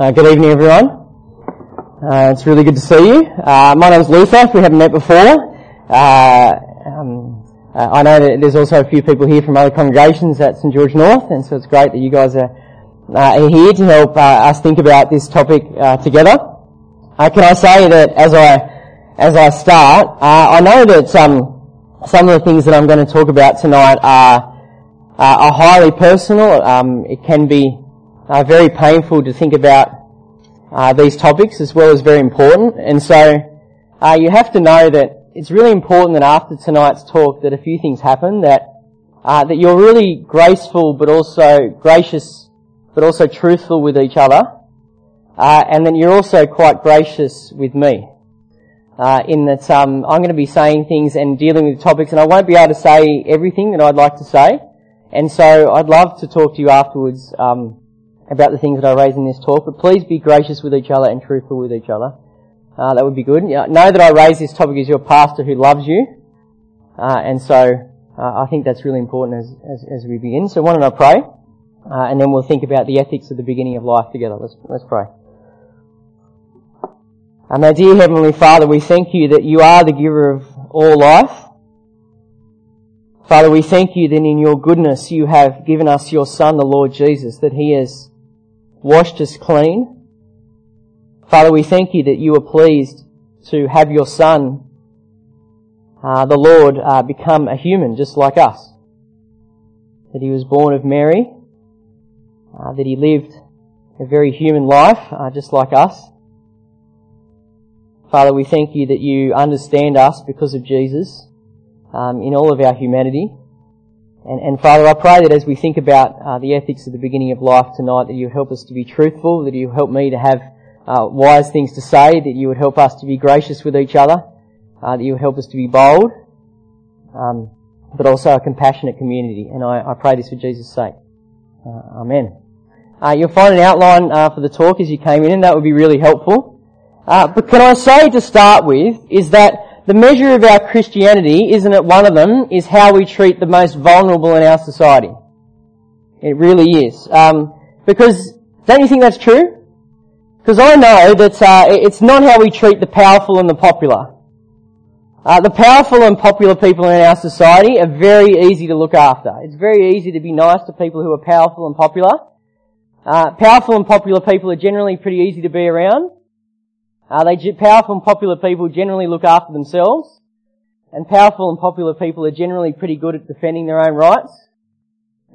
Uh, good evening, everyone. Uh, it's really good to see you. Uh, my name's Luther. If we haven't met before, uh, um, uh, I know that there's also a few people here from other congregations at St George North, and so it's great that you guys are, uh, here to help us think about this topic together. can I say that as I as I start, I know that um, some of the things that I'm going to talk about tonight are are highly personal. Um, it can be uh, very painful to think about uh, these topics as well as very important. And so uh, you have to know that it's really important that after tonight's talk that a few things happen, that uh, that you're really graceful but also gracious but also truthful with each other, uh, and then you're also quite gracious with me. Uh, in that um, I'm going to be saying things and dealing with topics, and I won't be able to say everything that I'd like to say. And so I'd love to talk to you afterwards um, about the things that I raise in this talk, but please be gracious with each other and truthful with each other. Uh, that would be good. Yeah, know that I raise this topic as your pastor who loves you, uh, and so uh, I think that's really important as, as, as, we begin. So why don't I pray, uh, and then we'll think about the ethics of the beginning of life together. Let's let's pray. Uh, my dear Heavenly Father, we thank you that you are the giver of all life. Father, we thank you that in your goodness you have given us your Son, the Lord Jesus, that He has washed us clean. Father, we thank you that you were pleased to have your Son, uh, the Lord, uh, become a human just like us. That he was born of Mary, uh, that he lived a very human life uh, just like us. Father, we thank you that you understand us because of Jesus um, in all of our humanity. And, and Father, I pray that as we think about uh, the ethics of the beginning of life tonight, that you help us to be truthful, that you help me to have uh, wise things to say, that you would help us to be gracious with each other, uh, that you would help us to be bold, um, but also a compassionate community. And I, I pray this for Jesus' sake. Uh, amen. Uh, you'll find an outline uh, for the talk as you came in, and that would be really helpful. but can I say to start with is that the measure of our Christianity, isn't it one of them, is how we treat the most vulnerable in our society. It really is. Um, because, don't you think that's true? Because I know that uh, it's not how we treat the powerful and the popular. Uh, the powerful and popular people in our society are very easy to look after. It's very easy to be nice to people who are powerful and popular. Uh, powerful and popular people are generally pretty easy to be around. Uh, they powerful and popular people generally look after themselves, and powerful and popular people are generally pretty good at defending their own rights.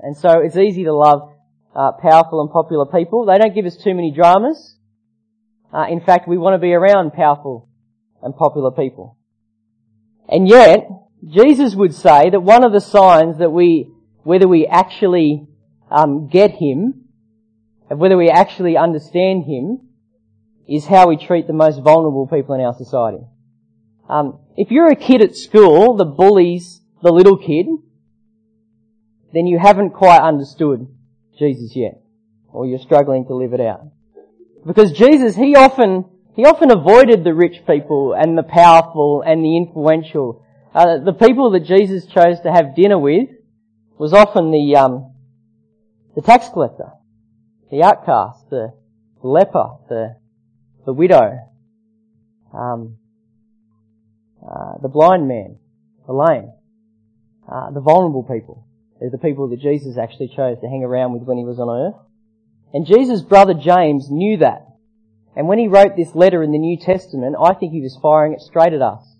And so it's easy to love uh, powerful and popular people. They don't give us too many dramas. Uh, in fact, we want to be around powerful and popular people. And yet, Jesus would say that one of the signs that we, whether we actually um, get Him, and whether we actually understand Him, is how we treat the most vulnerable people in our society. Um, if you're a kid at school that bullies the little kid, then you haven't quite understood Jesus yet, or you're struggling to live it out. Because Jesus, he often, he often avoided the rich people and the powerful and the influential. Uh, the people that Jesus chose to have dinner with was often the, um, the tax collector, the outcast, the leper, the the widow, um, uh, the blind man, the lame, uh, the vulnerable people. They're the people that Jesus actually chose to hang around with when he was on earth. And Jesus' brother James knew that. And when he wrote this letter in the New Testament, I think he was firing it straight at us.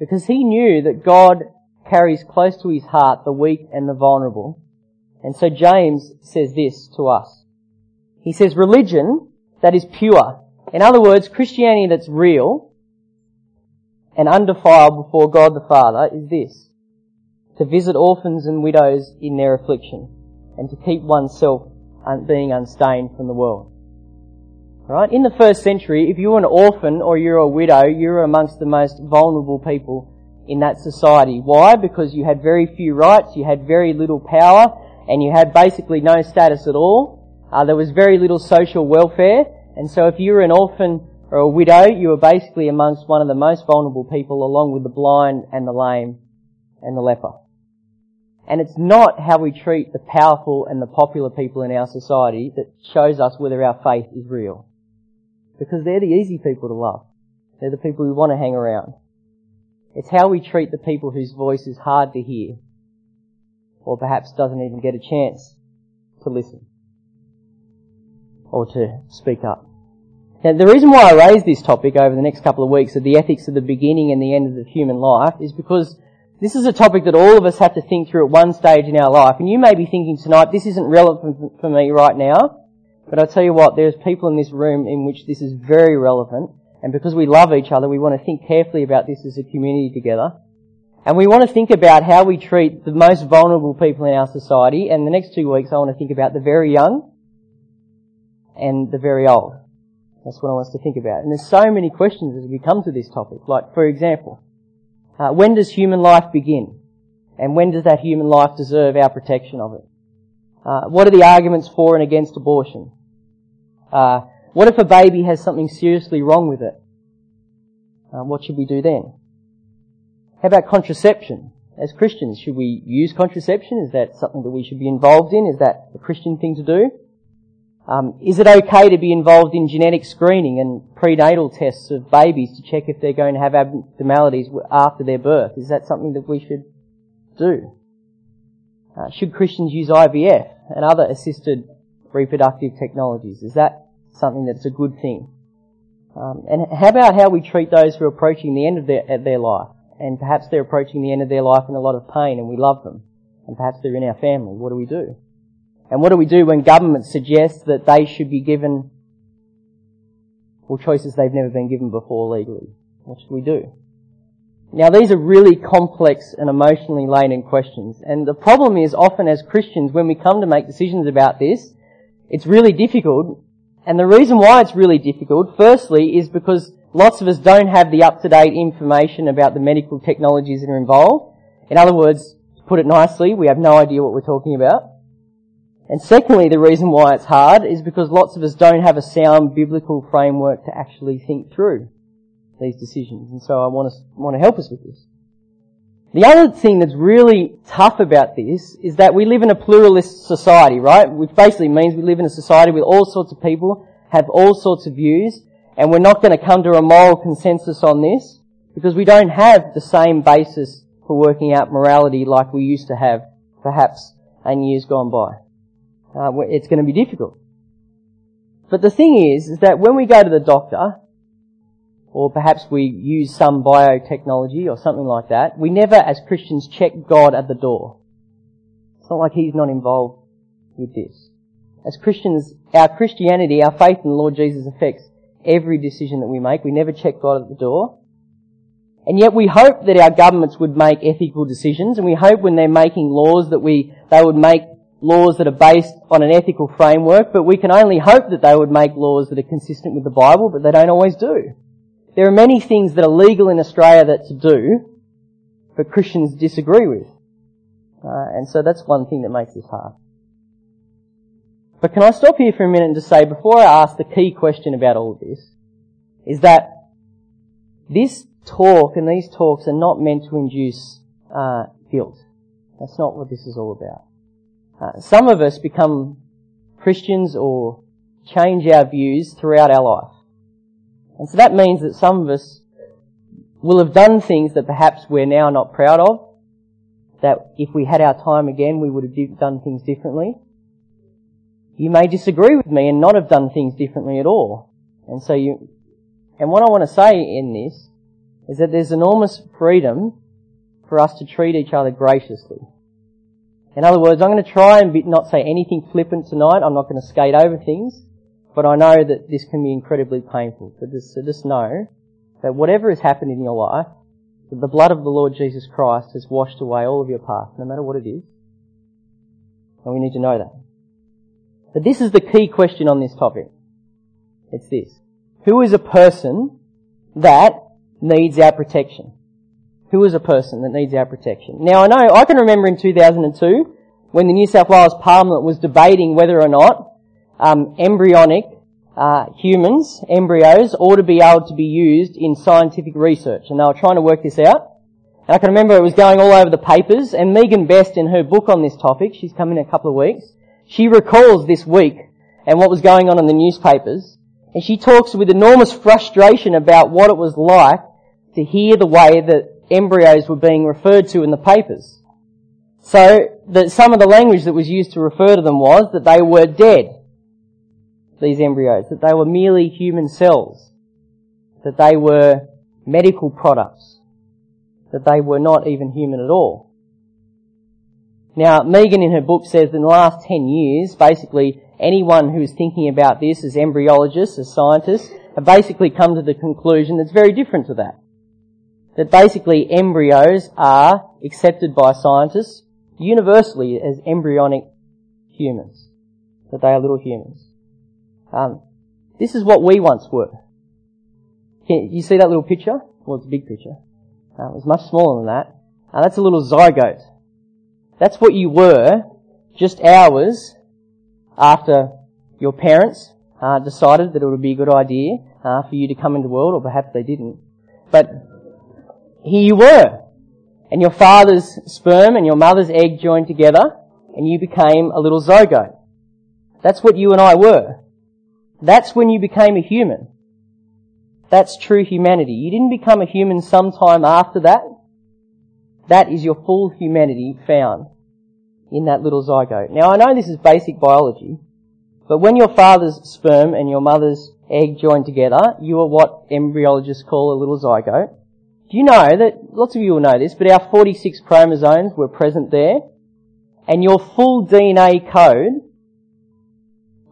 Because he knew that God carries close to his heart the weak and the vulnerable. And so James says this to us. He says, religion that is pure in other words, Christianity that's real and undefiled before God the Father is this. To visit orphans and widows in their affliction and to keep oneself being unstained from the world. Right? In the first century, if you were an orphan or you're a widow, you were amongst the most vulnerable people in that society. Why? Because you had very few rights, you had very little power, and you had basically no status at all. Uh, there was very little social welfare, and so if you were an orphan or a widow, you were basically amongst one of the most vulnerable people along with the blind and the lame and the leper. And it's not how we treat the powerful and the popular people in our society that shows us whether our faith is real. Because they're the easy people to love. They're the people we want to hang around. It's how we treat the people whose voice is hard to hear. Or perhaps doesn't even get a chance to listen. Or to speak up. Now, the reason why I raise this topic over the next couple of weeks of the ethics of the beginning and the end of the human life is because this is a topic that all of us have to think through at one stage in our life. And you may be thinking tonight, this isn't relevant for me right now. But I tell you what, there's people in this room in which this is very relevant. And because we love each other, we want to think carefully about this as a community together. And we want to think about how we treat the most vulnerable people in our society. And the next two weeks I want to think about the very young and the very old. That's what I want us to think about. And there's so many questions as we come to this topic. Like, for example, uh, when does human life begin? And when does that human life deserve our protection of it? Uh, what are the arguments for and against abortion? Uh, what if a baby has something seriously wrong with it? Uh, what should we do then? How about contraception? As Christians, should we use contraception? Is that something that we should be involved in? Is that a Christian thing to do? Um, is it okay to be involved in genetic screening and prenatal tests of babies to check if they're going to have abnormalities after their birth? Is that something that we should do? Uh, should Christians use IVF and other assisted reproductive technologies? Is that something that's a good thing? Um, and how about how we treat those who are approaching the end of their, of their life? And perhaps they're approaching the end of their life in a lot of pain and we love them. And perhaps they're in our family. What do we do? And what do we do when governments suggest that they should be given well, choices they've never been given before legally? What should we do? Now these are really complex and emotionally laden questions. And the problem is often as Christians, when we come to make decisions about this, it's really difficult. And the reason why it's really difficult, firstly, is because lots of us don't have the up-to-date information about the medical technologies that are involved. In other words, to put it nicely, we have no idea what we're talking about. And secondly, the reason why it's hard is because lots of us don't have a sound biblical framework to actually think through these decisions. And so I want to, want to help us with this. The other thing that's really tough about this is that we live in a pluralist society, right? Which basically means we live in a society with all sorts of people, have all sorts of views, and we're not going to come to a moral consensus on this because we don't have the same basis for working out morality like we used to have, perhaps, in years gone by uh, it's going to be difficult. But the thing is, is that when we go to the doctor, or perhaps we use some biotechnology or something like that, we never, as Christians, check God at the door. It's not like He's not involved with this. As Christians, our Christianity, our faith in the Lord Jesus affects every decision that we make. We never check God at the door. And yet we hope that our governments would make ethical decisions, and we hope when they're making laws that we, they would make laws that are based on an ethical framework, but we can only hope that they would make laws that are consistent with the Bible, but they don't always do. There are many things that are legal in Australia that to do, but Christians disagree with. Uh, and so that's one thing that makes this hard. But can I stop here for a minute and just say, before I ask the key question about all of this, is that this talk and these talks are not meant to induce uh, guilt. That's not what this is all about. Uh, some of us become Christians or change our views throughout our life. And so that means that some of us will have done things that perhaps we're now not proud of, that if we had our time again, we would have done things differently. You may disagree with me and not have done things differently at all. And so you, and what I want to say in this is that there's enormous freedom for us to treat each other graciously. In other words, I'm going to try and be, not say anything flippant tonight. I'm not going to skate over things. But I know that this can be incredibly painful. But just, so just know that whatever has happened in your life, that the blood of the Lord Jesus Christ has washed away all of your past, no matter what it is. And we need to know that. But this is the key question on this topic. It's this. Who is a person that needs our protection? Who is a person that needs our protection. Now I know, I can remember in 2002 when the New South Wales Parliament was debating whether or not um, embryonic uh, humans, embryos, ought to be able to be used in scientific research, and they were trying to work this out. And I can remember it was going all over the papers, and Megan Best in her book on this topic, she's come in a couple of weeks, she recalls this week and what was going on in the newspapers, and she talks with enormous frustration about what it was like to hear the way that embryos were being referred to in the papers. So, that some of the language that was used to refer to them was that they were dead, these embryos, that they were merely human cells, that they were medical products, that they were not even human at all. Now, Megan in her book says in the last 10 years, basically anyone who is thinking about this as embryologists, as scientists, have basically come to the conclusion that's very different to that. That basically embryos are accepted by scientists universally as embryonic humans. That they are little humans. Um, this is what we once were. Can you see that little picture? Well, it's a big picture. Uh, it's much smaller than that. Uh, that's a little zygote. That's what you were just hours after your parents uh, decided that it would be a good idea uh, for you to come into the world, or perhaps they didn't. But here you were. And your father's sperm and your mother's egg joined together, and you became a little zygote. That's what you and I were. That's when you became a human. That's true humanity. You didn't become a human sometime after that. That is your full humanity found in that little zygote. Now I know this is basic biology, but when your father's sperm and your mother's egg join together, you are what embryologists call a little zygote. Do you know that, lots of you will know this, but our 46 chromosomes were present there, and your full DNA code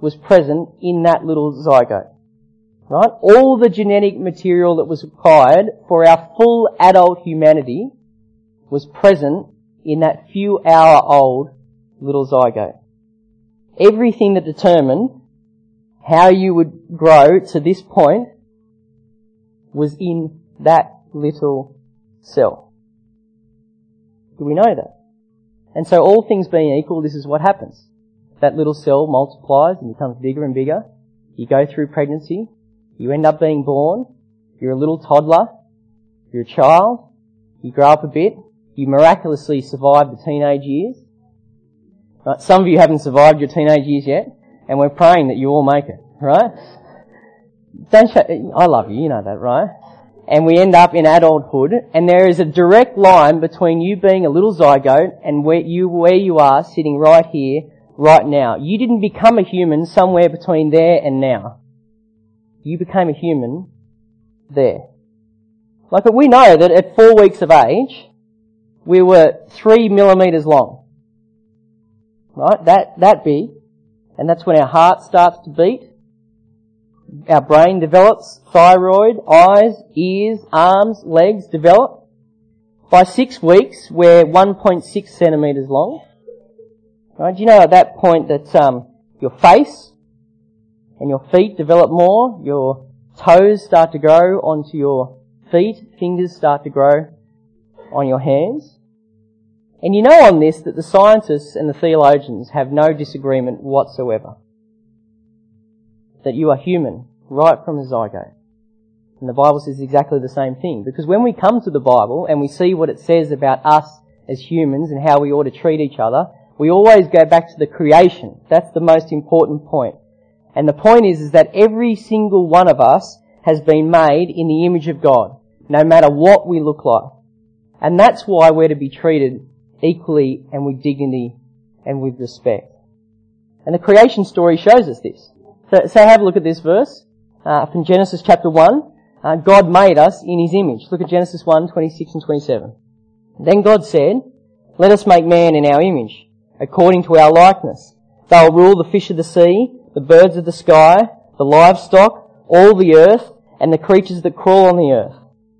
was present in that little zygote. Right? All the genetic material that was required for our full adult humanity was present in that few hour old little zygote. Everything that determined how you would grow to this point was in that little cell. Do we know that? And so all things being equal, this is what happens. That little cell multiplies and becomes bigger and bigger. You go through pregnancy. You end up being born. You're a little toddler. You're a child. You grow up a bit. You miraculously survive the teenage years. Right? Some of you haven't survived your teenage years yet, and we're praying that you all make it, right? Don't show, I love you, you know that, right? And we end up in adulthood, and there is a direct line between you being a little zygote and where you, where you are sitting right here, right now. You didn't become a human somewhere between there and now. You became a human there. Like we know that at four weeks of age, we were three millimeters long. Right? That, that big. And that's when our heart starts to beat. Our brain develops, thyroid, eyes, ears, arms, legs develop. By six weeks, we're 1.6 centimeters long. Right? Do you know at that point that um, your face and your feet develop more, your toes start to grow onto your feet, fingers start to grow on your hands. And you know on this that the scientists and the theologians have no disagreement whatsoever. That you are human, right from the zygote. And the Bible says exactly the same thing. Because when we come to the Bible and we see what it says about us as humans and how we ought to treat each other, we always go back to the creation. That's the most important point. And the point is, is that every single one of us has been made in the image of God, no matter what we look like. And that's why we're to be treated equally and with dignity and with respect. And the creation story shows us this. So, so have a look at this verse uh, from Genesis chapter 1. Uh, God made us in His image. Look at Genesis 1, 26 and 27. Then God said, Let us make man in our image, according to our likeness. They will rule the fish of the sea, the birds of the sky, the livestock, all the earth, and the creatures that crawl on the earth.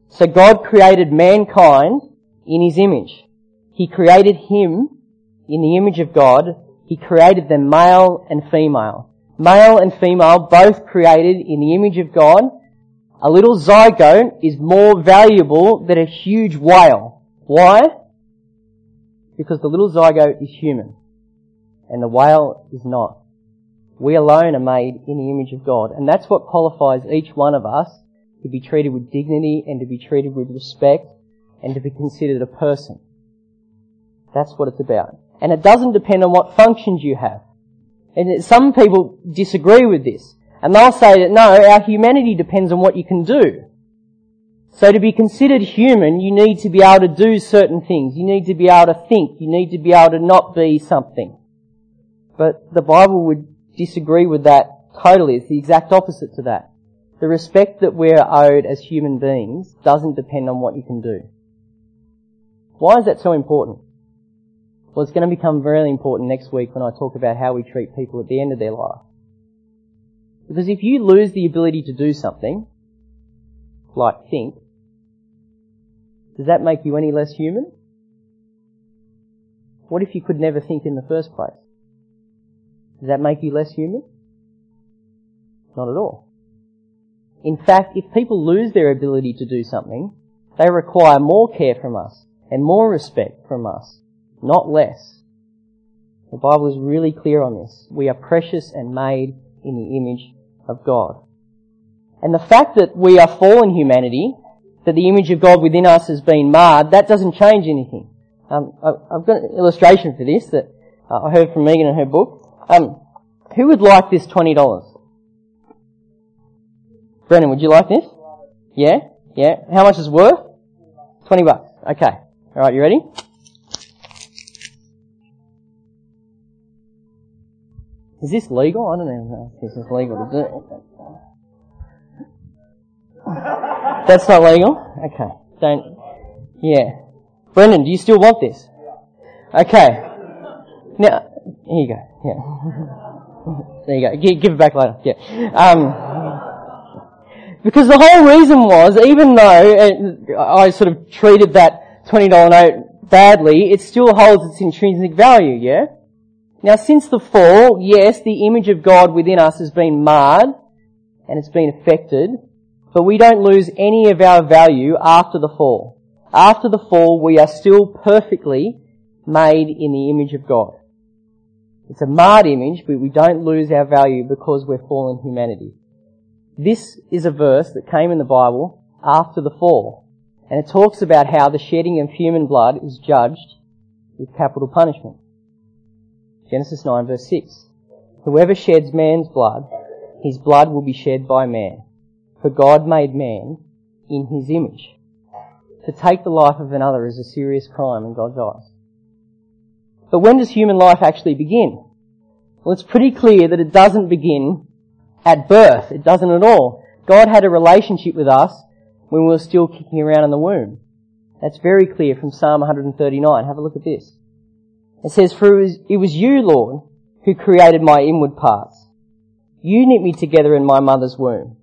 So God created mankind in His image. He created him in the image of God. He created them male and female. Male and female both created in the image of God. A little zygote is more valuable than a huge whale. Why? Because the little zygote is human and the whale is not. We alone are made in the image of God and that's what qualifies each one of us to be treated with dignity and to be treated with respect and to be considered a person. That's what it's about. And it doesn't depend on what functions you have. And some people disagree with this. And they'll say that no, our humanity depends on what you can do. So to be considered human, you need to be able to do certain things. You need to be able to think. You need to be able to not be something. But the Bible would disagree with that totally. It's the exact opposite to that. The respect that we're owed as human beings doesn't depend on what you can do. Why is that so important? Well, it's going to become very important next week when I talk about how we treat people at the end of their life. Because if you lose the ability to do something, like think, does that make you any less human? What if you could never think in the first place? Does that make you less human? Not at all. In fact, if people lose their ability to do something, they require more care from us and more respect from us, not less. The Bible is really clear on this. We are precious and made in the image of God. And the fact that we are fallen humanity, that the image of God within us has been marred, that doesn't change anything. Um, I've got an illustration for this that uh, I heard from Megan in her book. Um, who would like this twenty dollars? Brendan, would you like this? Yeah, yeah. How much is it worth? Twenty bucks. Okay. All right. You ready? Is this legal? I don't even know if this is legal to do. That's not legal? Okay. Don't, yeah. Brendan, do you still want this? Okay. Now, here you go. Yeah. there you go. Give, give it back later. Yeah. Um, because the whole reason was, even though I sort of treated that $20 note badly, it still holds its intrinsic value, yeah? Now since the fall, yes, the image of God within us has been marred, and it's been affected, but we don't lose any of our value after the fall. After the fall, we are still perfectly made in the image of God. It's a marred image, but we don't lose our value because we're fallen humanity. This is a verse that came in the Bible after the fall. And it talks about how the shedding of human blood is judged with capital punishment. Genesis 9 verse 6. Whoever sheds man's blood, his blood will be shed by man. For God made man in his image. To take the life of another is a serious crime in God's eyes. But when does human life actually begin? Well, it's pretty clear that it doesn't begin at birth. It doesn't at all. God had a relationship with us when we were still kicking around in the womb. That's very clear from Psalm 139. Have a look at this. It says, For it was you, Lord, who created my inward parts. You knit me together in my mother's womb.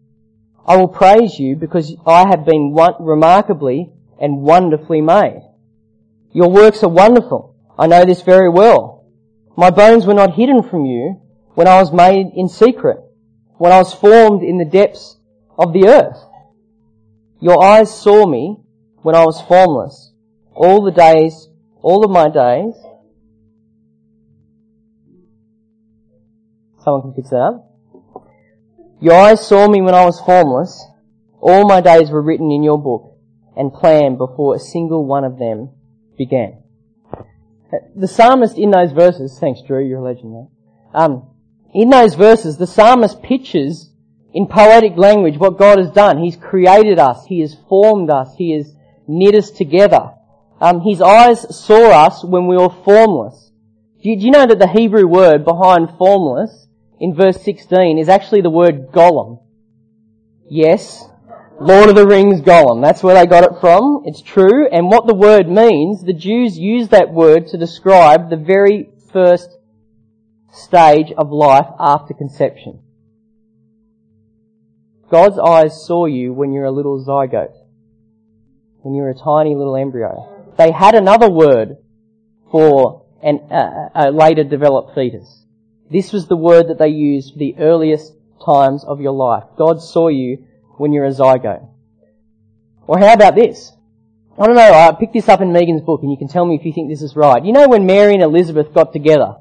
I will praise you because I have been remarkably and wonderfully made. Your works are wonderful. I know this very well. My bones were not hidden from you when I was made in secret, when I was formed in the depths of the earth. Your eyes saw me when I was formless. All the days, all of my days. Someone can fix that up. Your eyes saw me when I was formless. All my days were written in your book and planned before a single one of them began. The psalmist in those verses, thanks Drew, you're a legend man. Um, in those verses, the psalmist pictures in poetic language what God has done. He's created us. He has formed us. He has knit us together. Um, his eyes saw us when we were formless. Do you, do you know that the Hebrew word behind formless in verse 16 is actually the word Gollum. Yes, Lord of the Rings Gollum. That's where they got it from. It's true. And what the word means, the Jews use that word to describe the very first stage of life after conception. God's eyes saw you when you're a little zygote. When you're a tiny little embryo. They had another word for an, uh, a later developed fetus. This was the word that they used for the earliest times of your life. God saw you when you're a zygote. Or how about this? I don't know, I picked this up in Megan's book and you can tell me if you think this is right. You know when Mary and Elizabeth got together?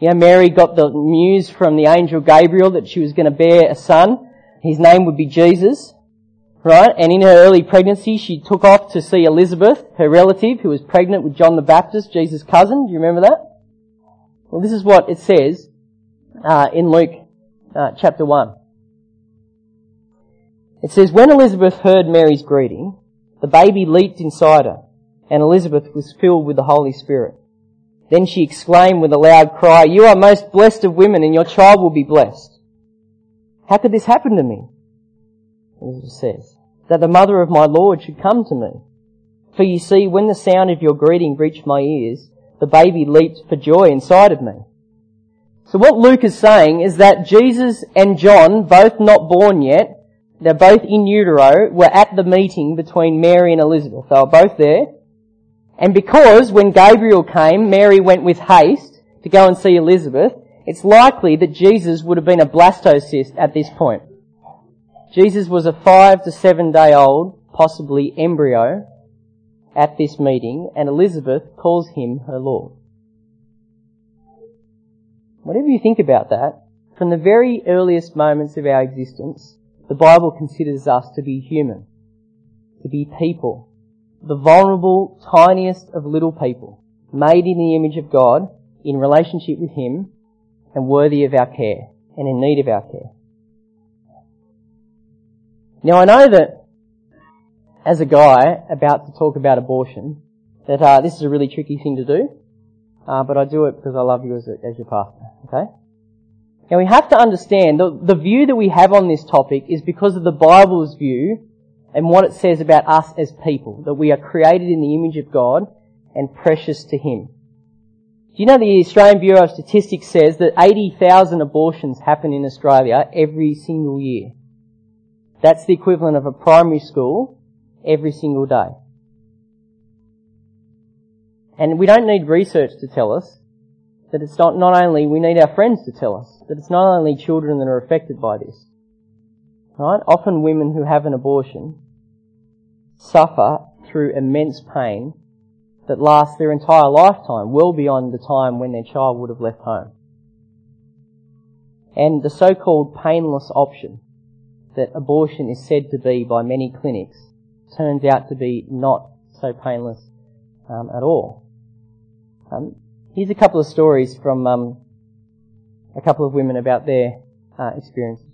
You know, Mary got the news from the angel Gabriel that she was going to bear a son. His name would be Jesus. right? And in her early pregnancy, she took off to see Elizabeth, her relative, who was pregnant with John the Baptist, Jesus' cousin. Do you remember that? Well, this is what it says uh, in Luke uh, chapter 1. It says, When Elizabeth heard Mary's greeting, the baby leaped inside her, and Elizabeth was filled with the Holy Spirit. Then she exclaimed with a loud cry, You are most blessed of women, and your child will be blessed. How could this happen to me? Elizabeth says, That the mother of my Lord should come to me. For you see, when the sound of your greeting reached my ears, the baby leaped for joy inside of me. So what Luke is saying is that Jesus and John, both not born yet, they're both in utero, were at the meeting between Mary and Elizabeth. They were both there. And because when Gabriel came, Mary went with haste to go and see Elizabeth, it's likely that Jesus would have been a blastocyst at this point. Jesus was a five to seven day old, possibly embryo, at this meeting, and Elizabeth calls him her Lord. Whatever you think about that, from the very earliest moments of our existence, the Bible considers us to be human, to be people, the vulnerable, tiniest of little people, made in the image of God, in relationship with Him, and worthy of our care, and in need of our care. Now I know that as a guy about to talk about abortion that uh, this is a really tricky thing to do, uh, but I do it because I love you as, a, as your pastor. Okay. Now we have to understand the, the view that we have on this topic is because of the Bible's view and what it says about us as people, that we are created in the image of God and precious to Him. Do you know the Australian Bureau of Statistics says that 80,000 abortions happen in Australia every single year? That's the equivalent of a primary school every single day. And we don't need research to tell us that it's not, not only, we need our friends to tell us that it's not only children that are affected by this. Right? Often women who have an abortion suffer through immense pain that lasts their entire lifetime, well beyond the time when their child would have left home. And the so-called painless option that abortion is said to be by many clinics turns out to be not so painless um, at all. Um, here's a couple of stories from um, a couple of women about their uh, experiences.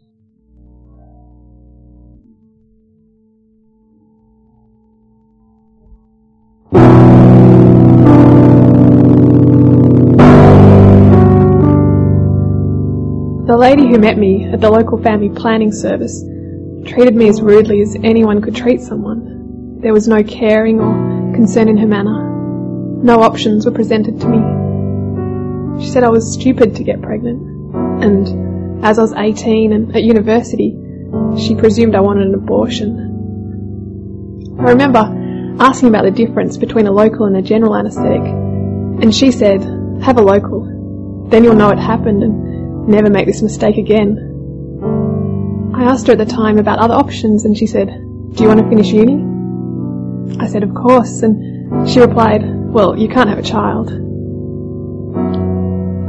The lady who met me at the local family planning service treated me as rudely as anyone could treat someone. There was no caring or concern in her manner. No options were presented to me. She said I was stupid to get pregnant, and as I was 18 and at university, she presumed I wanted an abortion. I remember asking about the difference between a local and a general anaesthetic, and she said, have a local, then you'll know it happened and never make this mistake again. I asked her at the time about other options and she said, do you want to finish uni? I said, of course, and she replied, well, you can't have a child.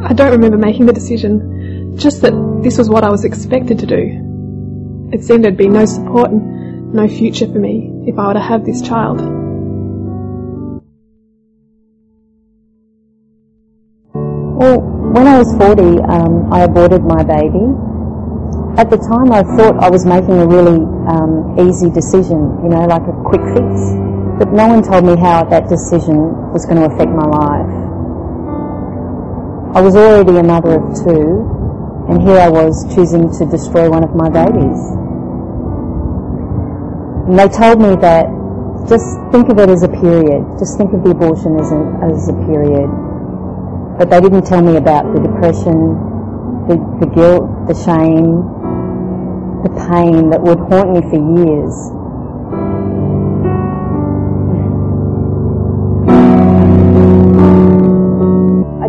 I don't remember making the decision, just that this was what I was expected to do. It seemed there'd be no support and no future for me if I were to have this child. Well, when I was 40, um, I aborted my baby at the time I thought I was making a really um, easy decision, you know, like a quick fix. But no one told me how that decision was going to affect my life. I was already a mother of two, and here I was choosing to destroy one of my babies. And they told me that just think of it as a period. Just think of the abortion as a, as a period. But they didn't tell me about the depression, the, the guilt, the shame, the pain that would haunt me for years.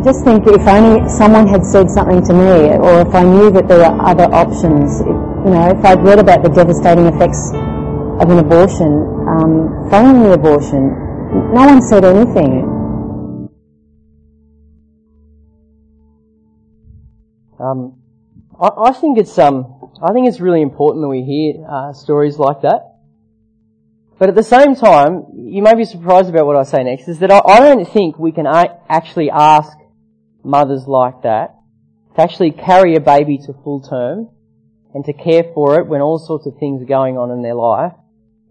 Just think if only someone had said something to me, or if I knew that there were other options, you know, if I'd read about the devastating effects of an abortion, um, following the abortion, no one said anything. Um, I, I think it's um, I think it's really important that we hear uh, stories like that But at the same time, you may be surprised about what I say next, is that I, I don't think we can a- actually ask mothers like that to actually carry a baby to full term and to care for it when all sorts of things are going on in their life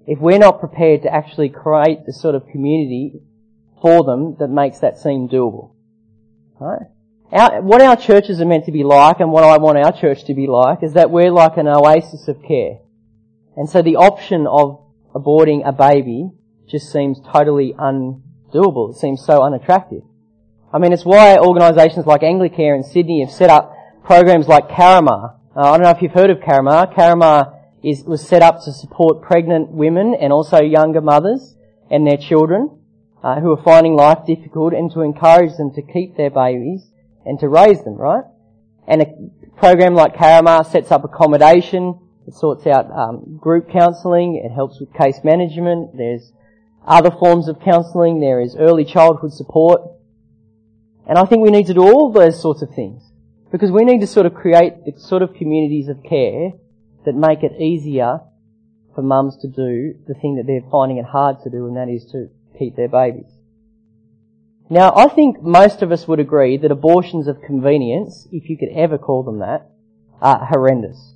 if we're not prepared to actually create the sort of community for them that makes that seem doable. Right? Our, what our churches are meant to be like and what I want our church to be like is that we're like an oasis of care. And so the option of aborting a baby just seems totally undoable. It seems so unattractive. I mean, it's why organisations like Anglicare in Sydney have set up programs like Caramar. Uh, I don't know if you've heard of Caramar. Caramar is, was set up to support pregnant women and also younger mothers and their children uh, who are finding life difficult and to encourage them to keep their babies and to raise them, right? And a program like Caramar sets up accommodation it sorts out um, group counselling. It helps with case management. There's other forms of counselling. There is early childhood support. And I think we need to do all those sorts of things. Because we need to sort of create the sort of communities of care that make it easier for mums to do the thing that they're finding it hard to do, and that is to keep their babies. Now, I think most of us would agree that abortions of convenience, if you could ever call them that, are horrendous.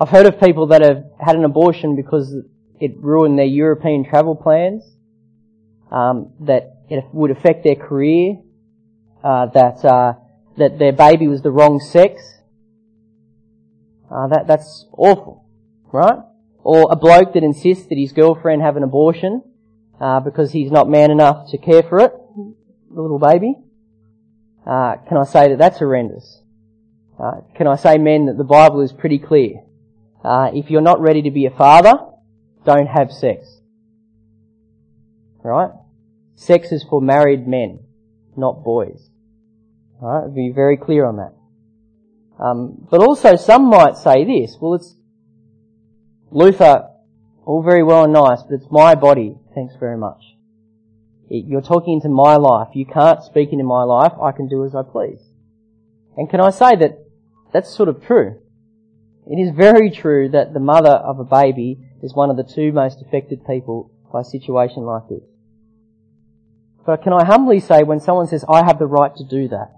I've heard of people that have had an abortion because it ruined their European travel plans, um, that it would affect their career, uh, that uh, that their baby was the wrong sex. Uh, that that's awful, right? Or a bloke that insists that his girlfriend have an abortion uh, because he's not man enough to care for it, the little baby. Uh, can I say that that's horrendous? Uh, can I say, men, that the Bible is pretty clear? Uh, if you're not ready to be a father, don't have sex. Right? Sex is for married men, not boys. Right? Be very clear on that. Um, but also some might say this, well it's Luther, all very well and nice, but it's my body, thanks very much. You're talking into my life. You can't speak into my life. I can do as I please. And can I say that that's sort of true? It is very true that the mother of a baby is one of the two most affected people by a situation like this. But can I humbly say when someone says, I have the right to do that,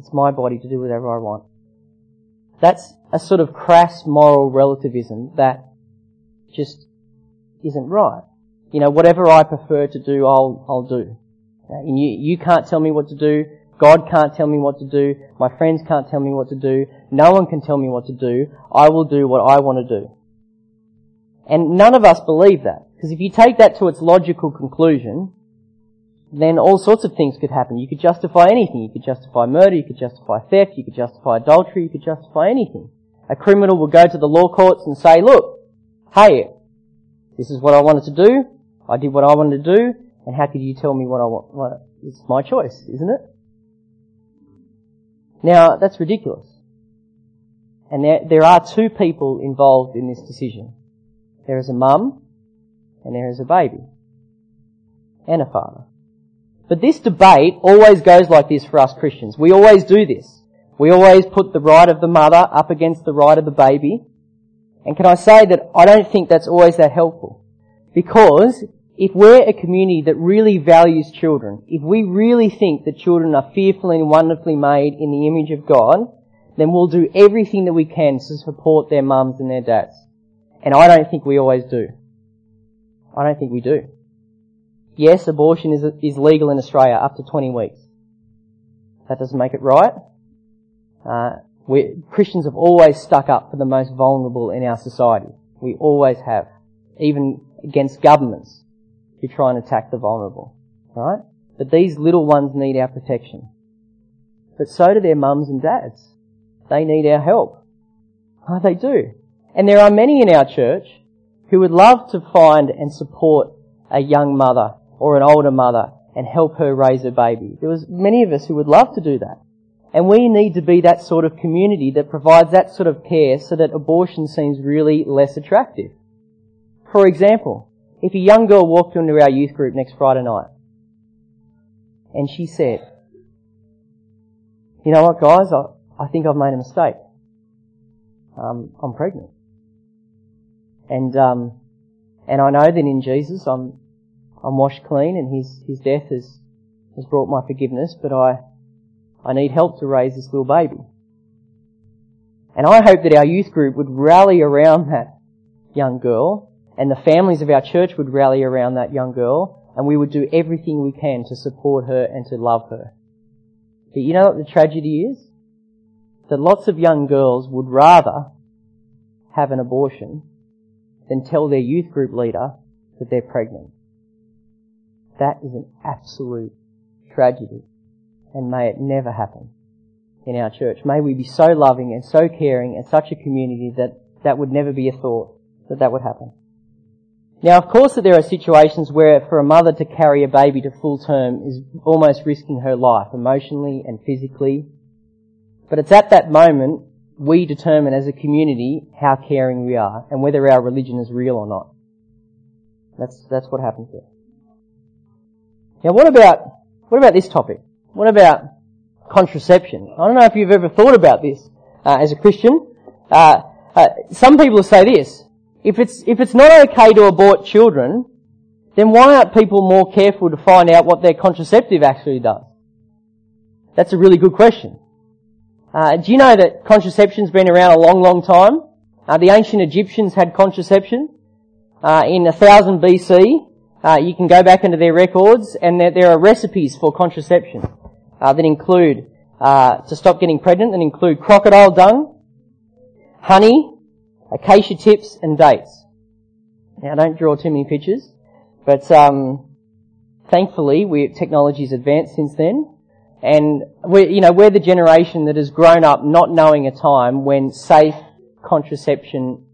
it's my body to do whatever I want, that's a sort of crass moral relativism that just isn't right. You know, whatever I prefer to do, I'll, I'll do. And you, you can't tell me what to do. God can't tell me what to do. My friends can't tell me what to do. No one can tell me what to do. I will do what I want to do. And none of us believe that. Because if you take that to its logical conclusion, then all sorts of things could happen. You could justify anything. You could justify murder, you could justify theft, you could justify adultery, you could justify anything. A criminal would go to the law courts and say, look, hey, this is what I wanted to do, I did what I wanted to do, and how could you tell me what I want? Well, it's my choice, isn't it? Now, that's ridiculous. And there, there are two people involved in this decision. There is a mum, and there is a baby. And a father. But this debate always goes like this for us Christians. We always do this. We always put the right of the mother up against the right of the baby. And can I say that I don't think that's always that helpful? Because if we're a community that really values children, if we really think that children are fearfully and wonderfully made in the image of God, then we'll do everything that we can to support their mums and their dads. And I don't think we always do. I don't think we do. Yes, abortion is, is legal in Australia up to 20 weeks. That doesn't make it right. Uh, Christians have always stuck up for the most vulnerable in our society. We always have. Even against governments who try and attack the vulnerable. Right? But these little ones need our protection. But so do their mums and dads. They need our help. Oh, they do. And there are many in our church who would love to find and support a young mother or an older mother and help her raise a baby. There was many of us who would love to do that. And we need to be that sort of community that provides that sort of care so that abortion seems really less attractive. For example, if a young girl walked into our youth group next Friday night and she said, you know what guys, I, I think I've made a mistake. Um, I'm pregnant. And, um, And I know that in Jesus I'm, I'm washed clean and His, His death has, has brought my forgiveness, but I, I need help to raise this little baby. And I hope that our youth group would rally around that young girl and the families of our church would rally around that young girl and we would do everything we can to support her and to love her. But you know what the tragedy is? That lots of young girls would rather have an abortion than tell their youth group leader that they're pregnant. That is an absolute tragedy and may it never happen in our church. May we be so loving and so caring and such a community that that would never be a thought that that would happen. Now, of course, that there are situations where for a mother to carry a baby to full term is almost risking her life, emotionally and physically. But it's at that moment we determine as a community how caring we are and whether our religion is real or not. That's, that's what happens there. Now what about, what about this topic? What about contraception? I don't know if you've ever thought about this uh, as a Christian. Uh, uh, some people say this: if it's if it's not okay to abort children, then why aren't people more careful to find out what their contraceptive actually does? That's a really good question. Uh, do you know that contraception's been around a long, long time? Uh, the ancient Egyptians had contraception. Uh, in 1000 BC, uh, you can go back into their records and there, there are recipes for contraception uh, that include, uh, to stop getting pregnant, that include crocodile dung, honey, acacia tips and dates. Now don't draw too many pictures, but um, thankfully we, technology's advanced since then. And we're, you know, we're the generation that has grown up not knowing a time when safe contraception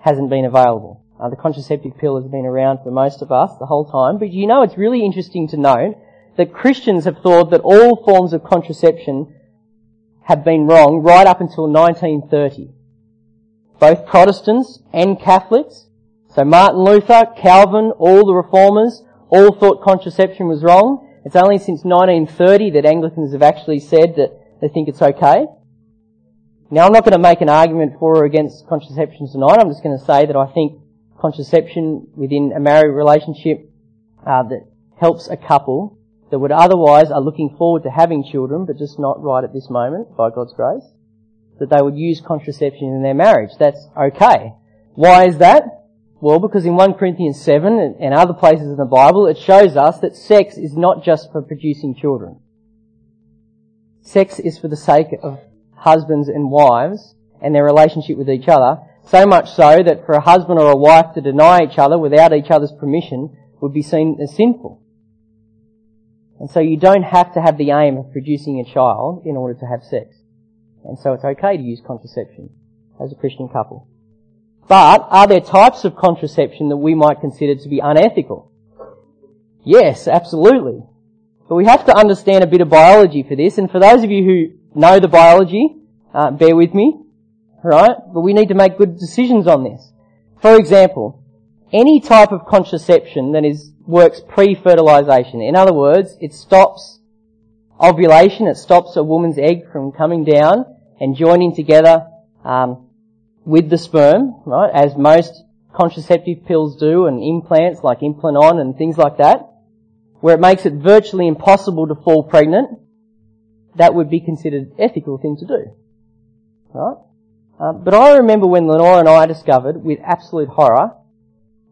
hasn't been available. Uh, the contraceptive pill has been around for most of us the whole time, but you know it's really interesting to note that Christians have thought that all forms of contraception have been wrong right up until 1930. Both Protestants and Catholics, so Martin Luther, Calvin, all the reformers, all thought contraception was wrong. It's only since 1930 that Anglicans have actually said that they think it's okay. Now I'm not going to make an argument for or against contraception tonight. I'm just going to say that I think contraception within a married relationship uh, that helps a couple that would otherwise are looking forward to having children, but just not right at this moment, by God's grace, that they would use contraception in their marriage. That's okay. Why is that? Well, because in 1 Corinthians 7 and other places in the Bible, it shows us that sex is not just for producing children. Sex is for the sake of husbands and wives and their relationship with each other, so much so that for a husband or a wife to deny each other without each other's permission would be seen as sinful. And so you don't have to have the aim of producing a child in order to have sex. And so it's okay to use contraception as a Christian couple. But are there types of contraception that we might consider to be unethical? Yes, absolutely. But we have to understand a bit of biology for this, and for those of you who know the biology, uh, bear with me, right? But we need to make good decisions on this. For example, any type of contraception that is works pre-fertilization. In other words, it stops ovulation, it stops a woman's egg from coming down and joining together um, with the sperm, right? As most contraceptive pills do, and implants like Implanon and things like that, where it makes it virtually impossible to fall pregnant. That would be considered ethical thing to do, right? Um, but I remember when Lenora and I discovered, with absolute horror,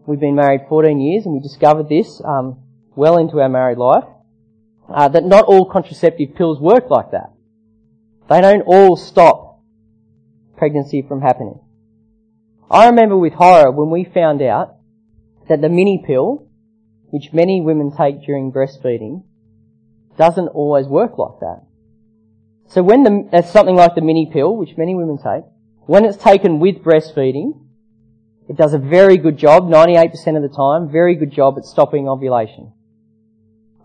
We've been married 14 years and we discovered this um, well into our married life, uh, that not all contraceptive pills work like that. They don't all stop pregnancy from happening. I remember with horror when we found out that the mini pill, which many women take during breastfeeding, doesn't always work like that. So when the, uh, something like the mini pill, which many women take, when it's taken with breastfeeding, it does a very good job, 98% of the time, very good job at stopping ovulation.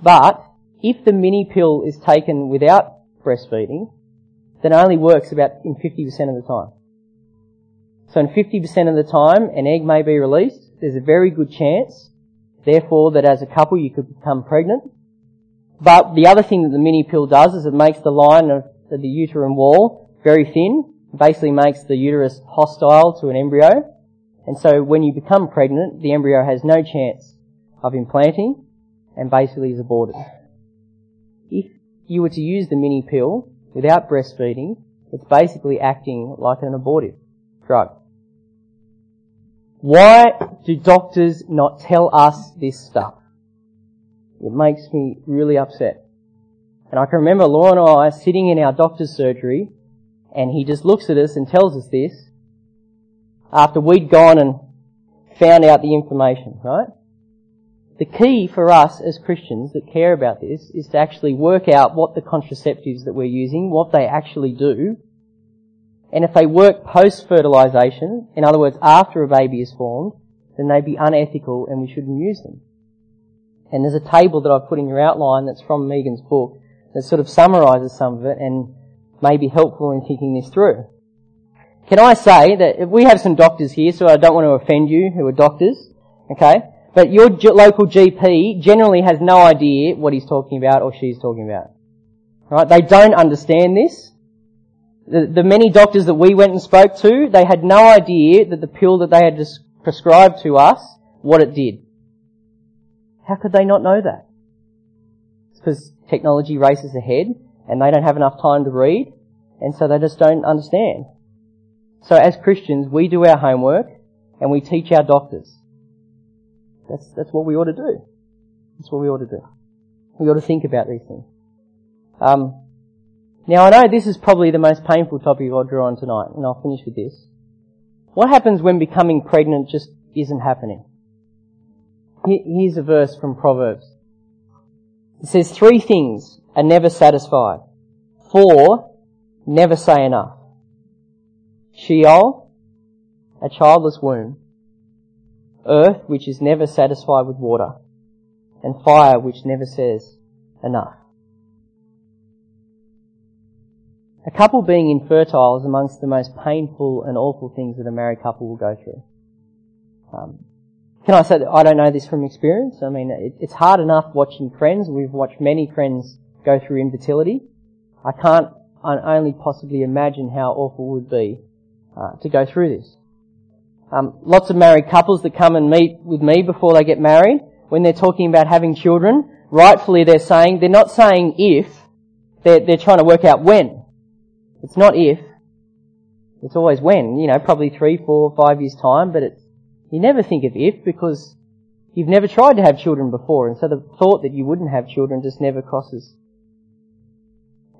But, if the mini pill is taken without breastfeeding, then it only works about in 50% of the time. So in 50% of the time, an egg may be released. There's a very good chance, therefore, that as a couple you could become pregnant. But the other thing that the mini pill does is it makes the line of the uterine wall very thin, basically makes the uterus hostile to an embryo And so when you become pregnant, the embryo has no chance of implanting and basically is aborted. If you were to use the mini pill without breastfeeding, it's basically acting like an abortive drug. Why do doctors not tell us this stuff? It makes me really upset. And I can remember Laura and I sitting in our doctor's surgery and he just looks at us and tells us this after we'd gone and found out the information, right? The key for us as Christians that care about this is to actually work out what the contraceptives that we're using, what they actually do, and if they work post-fertilization, in other words, after a baby is formed, then they'd be unethical and we shouldn't use them. And there's a table that I've put in your outline that's from Megan's book that sort of summarizes some of it and may be helpful in thinking this through. Can I say that if we have some doctors here, so I don't want to offend you who are doctors, okay? But your local GP generally has no idea what he's talking about or she's talking about. Right? They don't understand this. The, the many doctors that we went and spoke to, they had no idea that the pill that they had prescribed to us, what it did. How could they not know that? It's because technology races ahead and they don't have enough time to read and so they just don't understand. So as Christians, we do our homework and we teach our doctors. That's, that's what we ought to do. That's what we ought to do. We ought to think about these things. Um, now I know this is probably the most painful topic I'll draw on tonight, and I'll finish with this. What happens when becoming pregnant just isn't happening? Here's a verse from Proverbs. It says, three things are never satisfied. Four never say enough. Sheol, a childless womb. Earth, which is never satisfied with water. And fire, which never says enough. A couple being infertile is amongst the most painful and awful things that a married couple will go through. Um, can I say that I don't know this from experience? I mean, it, it's hard enough watching friends. We've watched many friends go through infertility. I can't I only possibly imagine how awful it would be uh, to go through this. Um, lots of married couples that come and meet with me before they get married, when they're talking about having children, rightfully they're saying, they're not saying if, they're, they're trying to work out when. It's not if, it's always when, you know, probably three, four, five years time, but it's, you never think of if because you've never tried to have children before, and so the thought that you wouldn't have children just never crosses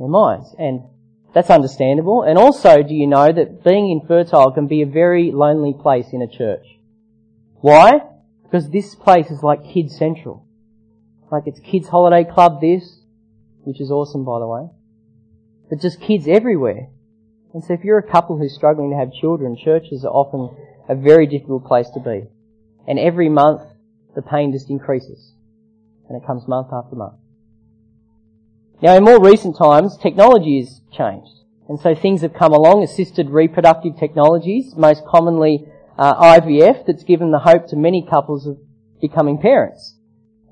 their minds. And that's understandable. And also, do you know that being infertile can be a very lonely place in a church? Why? Because this place is like Kids Central. Like it's Kids Holiday Club this, which is awesome by the way. But just kids everywhere. And so if you're a couple who's struggling to have children, churches are often a very difficult place to be. And every month, the pain just increases. And it comes month after month. Now in more recent times, technology has changed. And so things have come along, assisted reproductive technologies, most commonly uh, IVF, that's given the hope to many couples of becoming parents.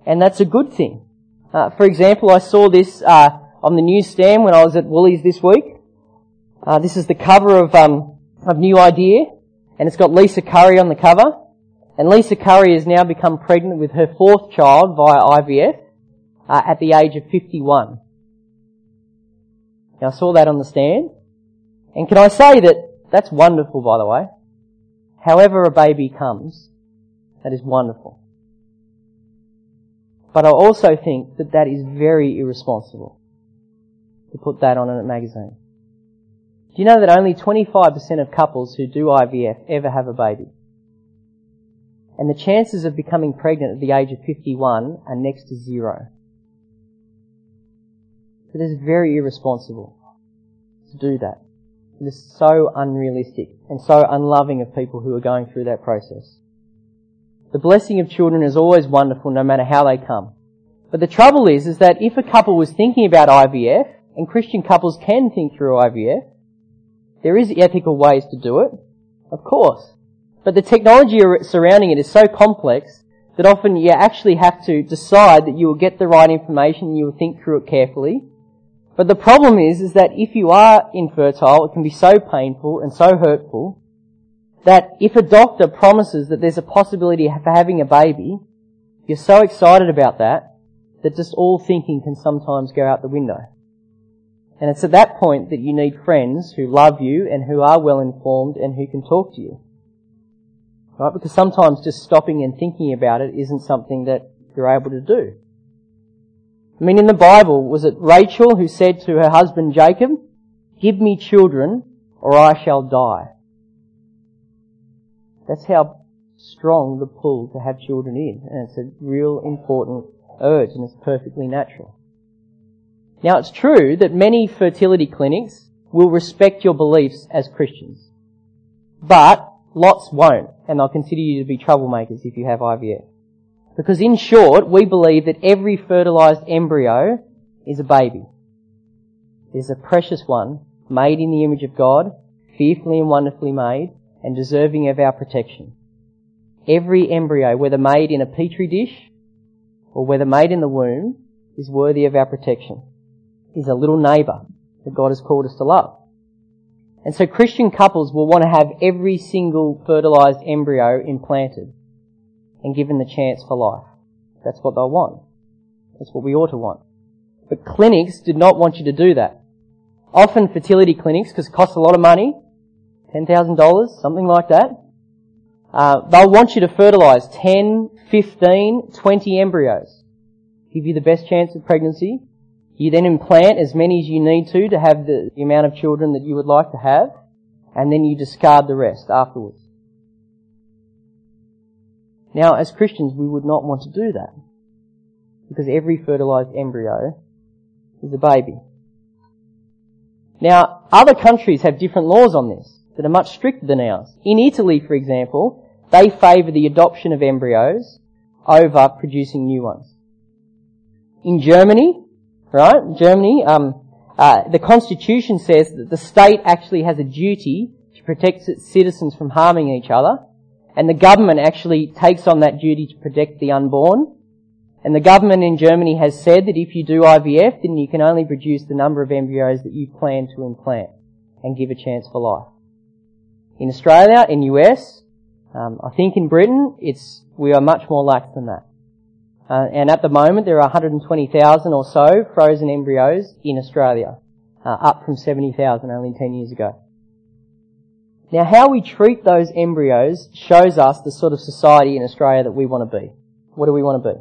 And that's a good thing. Uh, for example, I saw this uh, on the newsstand when I was at Woolies this week. Uh, this is the cover of, um, of New Idea, and it's got Lisa Curry on the cover. And Lisa Curry has now become pregnant with her fourth child via IVF uh, at the age of 51. Now I saw that on the stand. And can I say that that's wonderful by the way. However a baby comes, that is wonderful. But I also think that that is very irresponsible to put that on a magazine. Do you know that only 25% of couples who do IVF ever have a baby? And the chances of becoming pregnant at the age of 51 are next to zero. It is very irresponsible to do that. It is so unrealistic and so unloving of people who are going through that process. The blessing of children is always wonderful no matter how they come. But the trouble is, is that if a couple was thinking about IVF, and Christian couples can think through IVF, there is ethical ways to do it, of course. But the technology surrounding it is so complex that often you actually have to decide that you will get the right information, you will think through it carefully, but the problem is, is that if you are infertile, it can be so painful and so hurtful that if a doctor promises that there's a possibility for having a baby, you're so excited about that that just all thinking can sometimes go out the window. And it's at that point that you need friends who love you and who are well informed and who can talk to you. Right? Because sometimes just stopping and thinking about it isn't something that you're able to do. I mean, in the Bible, was it Rachel who said to her husband Jacob, give me children or I shall die? That's how strong the pull to have children is. And it's a real important urge and it's perfectly natural. Now it's true that many fertility clinics will respect your beliefs as Christians. But lots won't, and they'll consider you to be troublemakers if you have IVF. Because in short, we believe that every fertilized embryo is a baby. It is a precious one, made in the image of God, fearfully and wonderfully made, and deserving of our protection. Every embryo, whether made in a petri dish or whether made in the womb, is worthy of our protection is a little neighbour that God has called us to love. And so Christian couples will want to have every single fertilized embryo implanted and given the chance for life. That's what they'll want. That's what we ought to want. But clinics did not want you to do that. Often fertility clinics, because it costs a lot of money, $10,000, something like that, uh, they'll want you to fertilize 10, 15, 20 embryos. Give you the best chance of pregnancy, you then implant as many as you need to to have the, the amount of children that you would like to have, and then you discard the rest afterwards. Now, as Christians, we would not want to do that. Because every fertilized embryo is a baby. Now, other countries have different laws on this that are much stricter than ours. In Italy, for example, they favour the adoption of embryos over producing new ones. In Germany, right? Germany, um, uh, the constitution says that the state actually has a duty to protect its citizens from harming each other, and the government actually takes on that duty to protect the unborn. And the government in Germany has said that if you do IVF, then you can only produce the number of embryos that you plan to implant and give a chance for life. In Australia, in US, um, I think in Britain, it's we are much more lax than that. Uh, and at the moment, there are 120,000 or so frozen embryos in Australia, uh, up from 70,000 only 10 years ago. Now, how we treat those embryos shows us the sort of society in Australia that we want to be. What do we want to be?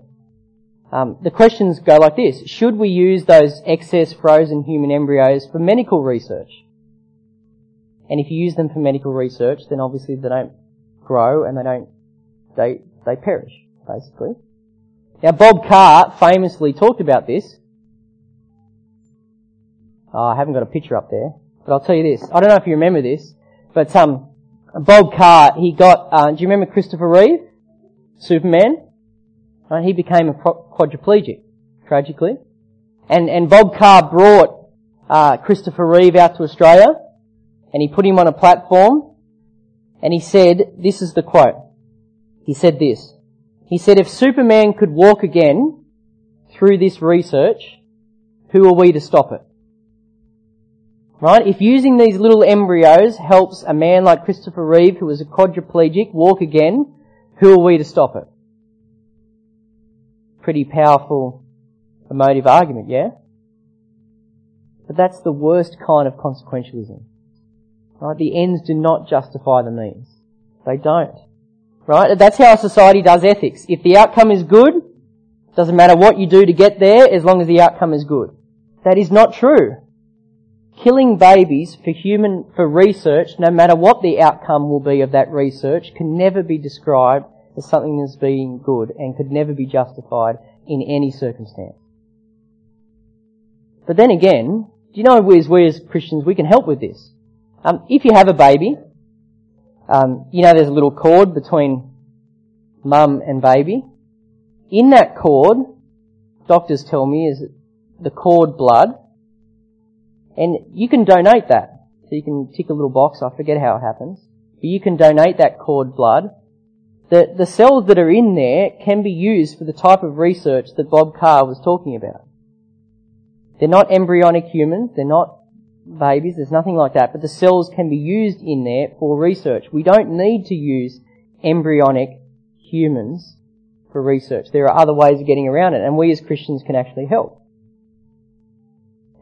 Um, the questions go like this: Should we use those excess frozen human embryos for medical research? And if you use them for medical research, then obviously they don't grow and they don't they they perish basically. Now Bob Carr famously talked about this. Oh, I haven't got a picture up there, but I'll tell you this. I don't know if you remember this, but um, Bob Carr, he got. Uh, do you remember Christopher Reeve, Superman? Uh, he became a quadriplegic, tragically, and and Bob Carr brought uh, Christopher Reeve out to Australia, and he put him on a platform, and he said, "This is the quote." He said this. He said if Superman could walk again through this research, who are we to stop it? Right? If using these little embryos helps a man like Christopher Reeve, who was a quadriplegic, walk again, who are we to stop it? Pretty powerful emotive argument, yeah? But that's the worst kind of consequentialism. Right? The ends do not justify the means. They don't. Right? That's how society does ethics. If the outcome is good, doesn't matter what you do to get there as long as the outcome is good. That is not true. Killing babies for human, for research, no matter what the outcome will be of that research, can never be described as something that's being good and could never be justified in any circumstance. But then again, do you know we as, we as Christians, we can help with this. Um, if you have a baby, um, you know, there's a little cord between mum and baby. In that cord, doctors tell me, is the cord blood, and you can donate that. So you can tick a little box. I forget how it happens, but you can donate that cord blood. The the cells that are in there can be used for the type of research that Bob Carr was talking about. They're not embryonic humans. They're not babies. There's nothing like that. But the cells can be used in there for research. We don't need to use embryonic humans for research. There are other ways of getting around it, and we as Christians can actually help.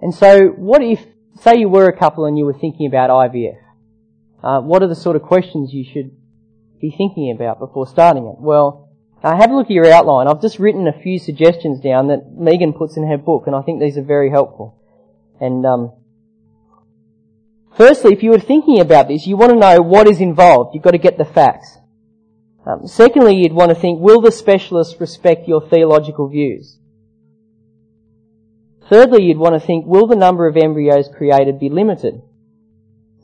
And so, what if, say you were a couple and you were thinking about IVF? Uh, what are the sort of questions you should be thinking about before starting it? Well, uh, have a look at your outline. I've just written a few suggestions down that Megan puts in her book, and I think these are very helpful. And um, firstly, if you were thinking about this, you want to know what is involved. You've got to get the facts. Um, secondly, you'd want to think, will the specialist respect your theological views? Thirdly, you'd want to think, will the number of embryos created be limited?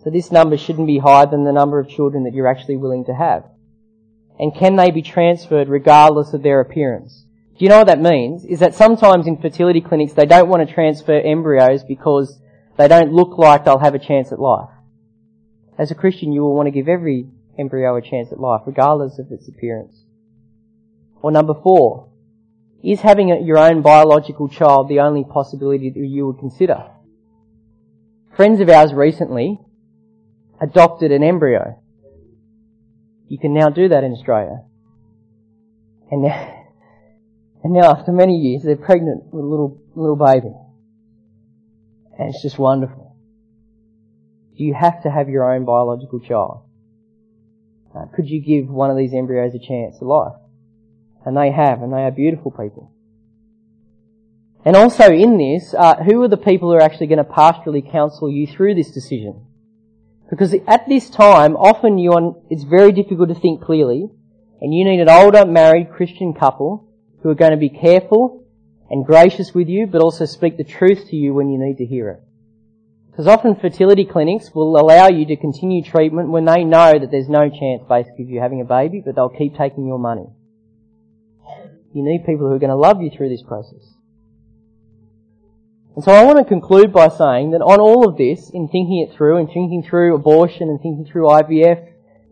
So this number shouldn't be higher than the number of children that you're actually willing to have. And can they be transferred regardless of their appearance? Do you know what that means? Is that sometimes in fertility clinics they don't want to transfer embryos because they don't look like they'll have a chance at life. As a Christian, you will want to give every embryo a chance at life, regardless of its appearance. Or number four, is having your own biological child the only possibility that you would consider? Friends of ours recently adopted an embryo. You can now do that in Australia. And now, and now after many years, they're pregnant with a little, little baby. And it's just wonderful. You have to have your own biological child? Uh, could you give one of these embryos a chance at life? And they have, and they are beautiful people. And also in this, uh, who are the people who are actually going to pastorally counsel you through this decision? Because at this time, often are, it's very difficult to think clearly, and you need an older married Christian couple who are going to be careful and gracious with you, but also speak the truth to you when you need to hear it. Because often fertility clinics will allow you to continue treatment when they know that there's no chance basically of you having a baby, but they'll keep taking your money. You need people who are going to love you through this process. And so I want to conclude by saying that on all of this, in thinking it through, and thinking through abortion, and thinking through IVF,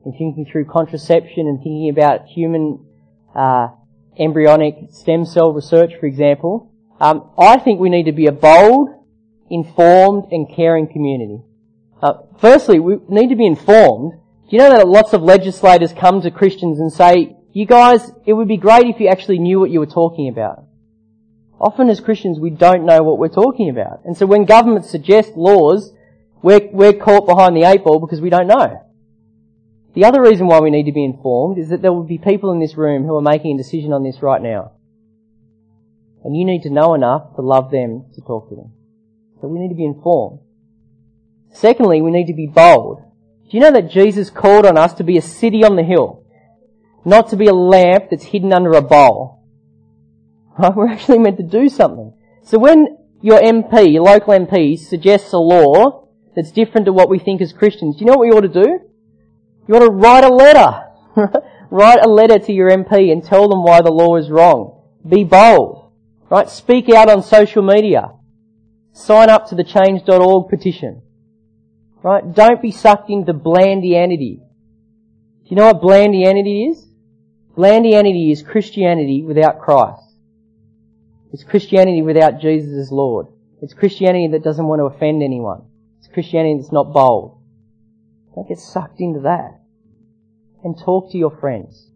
and thinking through contraception, and thinking about human uh, embryonic stem cell research, for example, um, I think we need to be a bold, informed and caring community. Uh, firstly, we need to be informed. Do you know that lots of legislators come to Christians and say, you guys, it would be great if you actually knew what you were talking about. Often as Christians, we don't know what we're talking about. And so when governments suggest laws, we're, we're caught behind the eight ball because we don't know. The other reason why we need to be informed is that there will be people in this room who are making a decision on this right now. And you need to know enough to love them to talk to them. So we need to be informed. Secondly, we need to be bold. Do you know that Jesus called on us to be a city on the hill? Not to be a lamp that's hidden under a bowl. Right? We're actually meant to do something. So when your MP, your local MP, suggests a law that's different to what we think as Christians, do you know what we ought to do? You ought to write a letter. write a letter to your MP and tell them why the law is wrong. Be bold. Right? Speak out on social media. Sign up to the change.org petition. Right? Don't be sucked into blandianity. Do you know what blandianity is? Blandianity is Christianity without Christ. It's Christianity without Jesus as Lord. It's Christianity that doesn't want to offend anyone. It's Christianity that's not bold. Don't get sucked into that. And talk to your friends.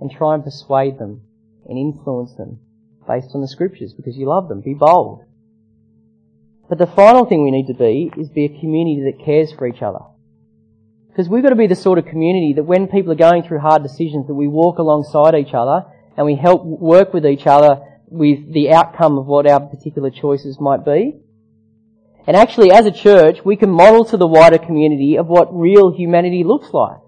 And try and persuade them and influence them based on the scriptures because you love them. Be bold. But the final thing we need to be is be a community that cares for each other. Because we've got to be the sort of community that when people are going through hard decisions that we walk alongside each other and we help work with each other with the outcome of what our particular choices might be. And actually as a church, we can model to the wider community of what real humanity looks like.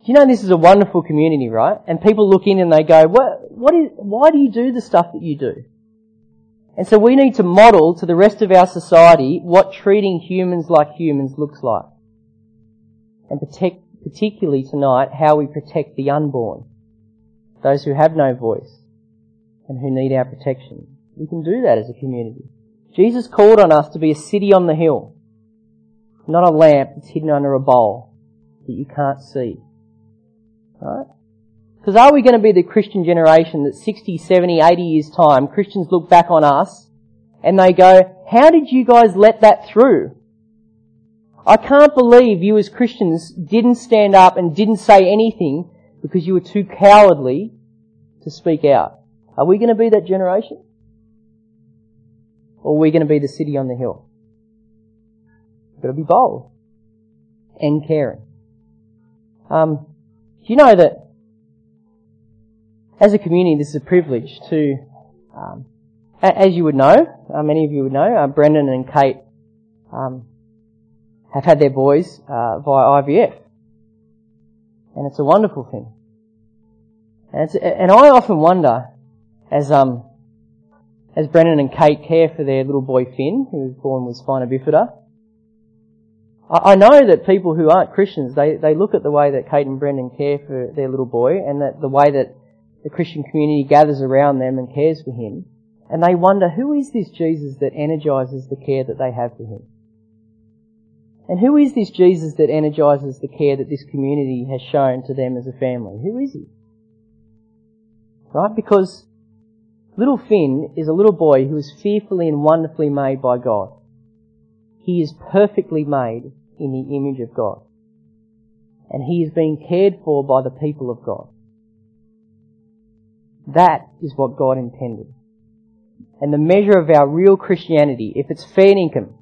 Do you know this is a wonderful community, right? And people look in and they go, what, what is, why do you do the stuff that you do? And so we need to model to the rest of our society what treating humans like humans looks like. And protect, particularly tonight, how we protect the unborn. Those who have no voice and who need our protection. We can do that as a community. Jesus called on us to be a city on the hill. Not a lamp that's hidden under a bowl that you can't see. Right? Because are we going to be the Christian generation that 60, 70, 80 years time, Christians look back on us and they go, how did you guys let that through? I can't believe you as Christians didn't stand up and didn't say anything because you were too cowardly to speak out. Are we going to be that generation? Or are we going to be the city on the hill? We've got to be bold and caring. Um, do you know that as a community, this is a privilege to, um, as you would know, uh, many of you would know, uh, Brendan and Kate um, have had their boys uh, via IVF, and it's a wonderful thing. And, and I often wonder, as um, as Brendan and Kate care for their little boy Finn, who was born with spina bifida, I, I know that people who aren't Christians, they, they look at the way that Kate and Brendan care for their little boy, and that the way that the Christian community gathers around them and cares for him, and they wonder who is this Jesus that energizes the care that they have for him? And who is this Jesus that energizes the care that this community has shown to them as a family? Who is he? Right? Because little Finn is a little boy who is fearfully and wonderfully made by God. He is perfectly made in the image of God. And he is being cared for by the people of God. That is what God intended. And the measure of our real Christianity, if it's fair income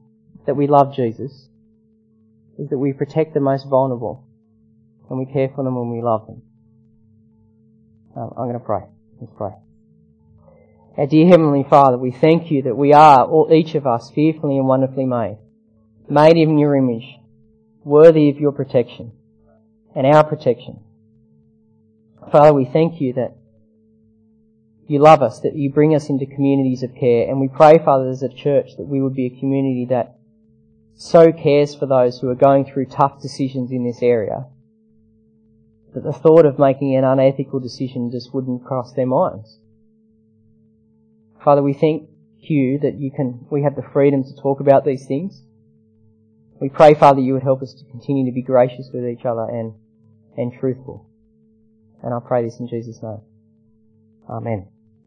that we love Jesus, is that we protect the most vulnerable and we care for them when we love them. Um, I'm going to pray. Let's pray. Our dear Heavenly Father, we thank you that we are, all, each of us, fearfully and wonderfully made, made in your image, worthy of your protection and our protection. Father, we thank you that you love us, that you bring us into communities of care, and we pray, Father, as a church, that we would be a community that so cares for those who are going through tough decisions in this area that the thought of making an unethical decision just wouldn't cross their minds. Father, we thank you that you can, we have the freedom to talk about these things. We pray, Father, you would help us to continue to be gracious with each other and, and truthful. And I pray this in Jesus' name. Amen.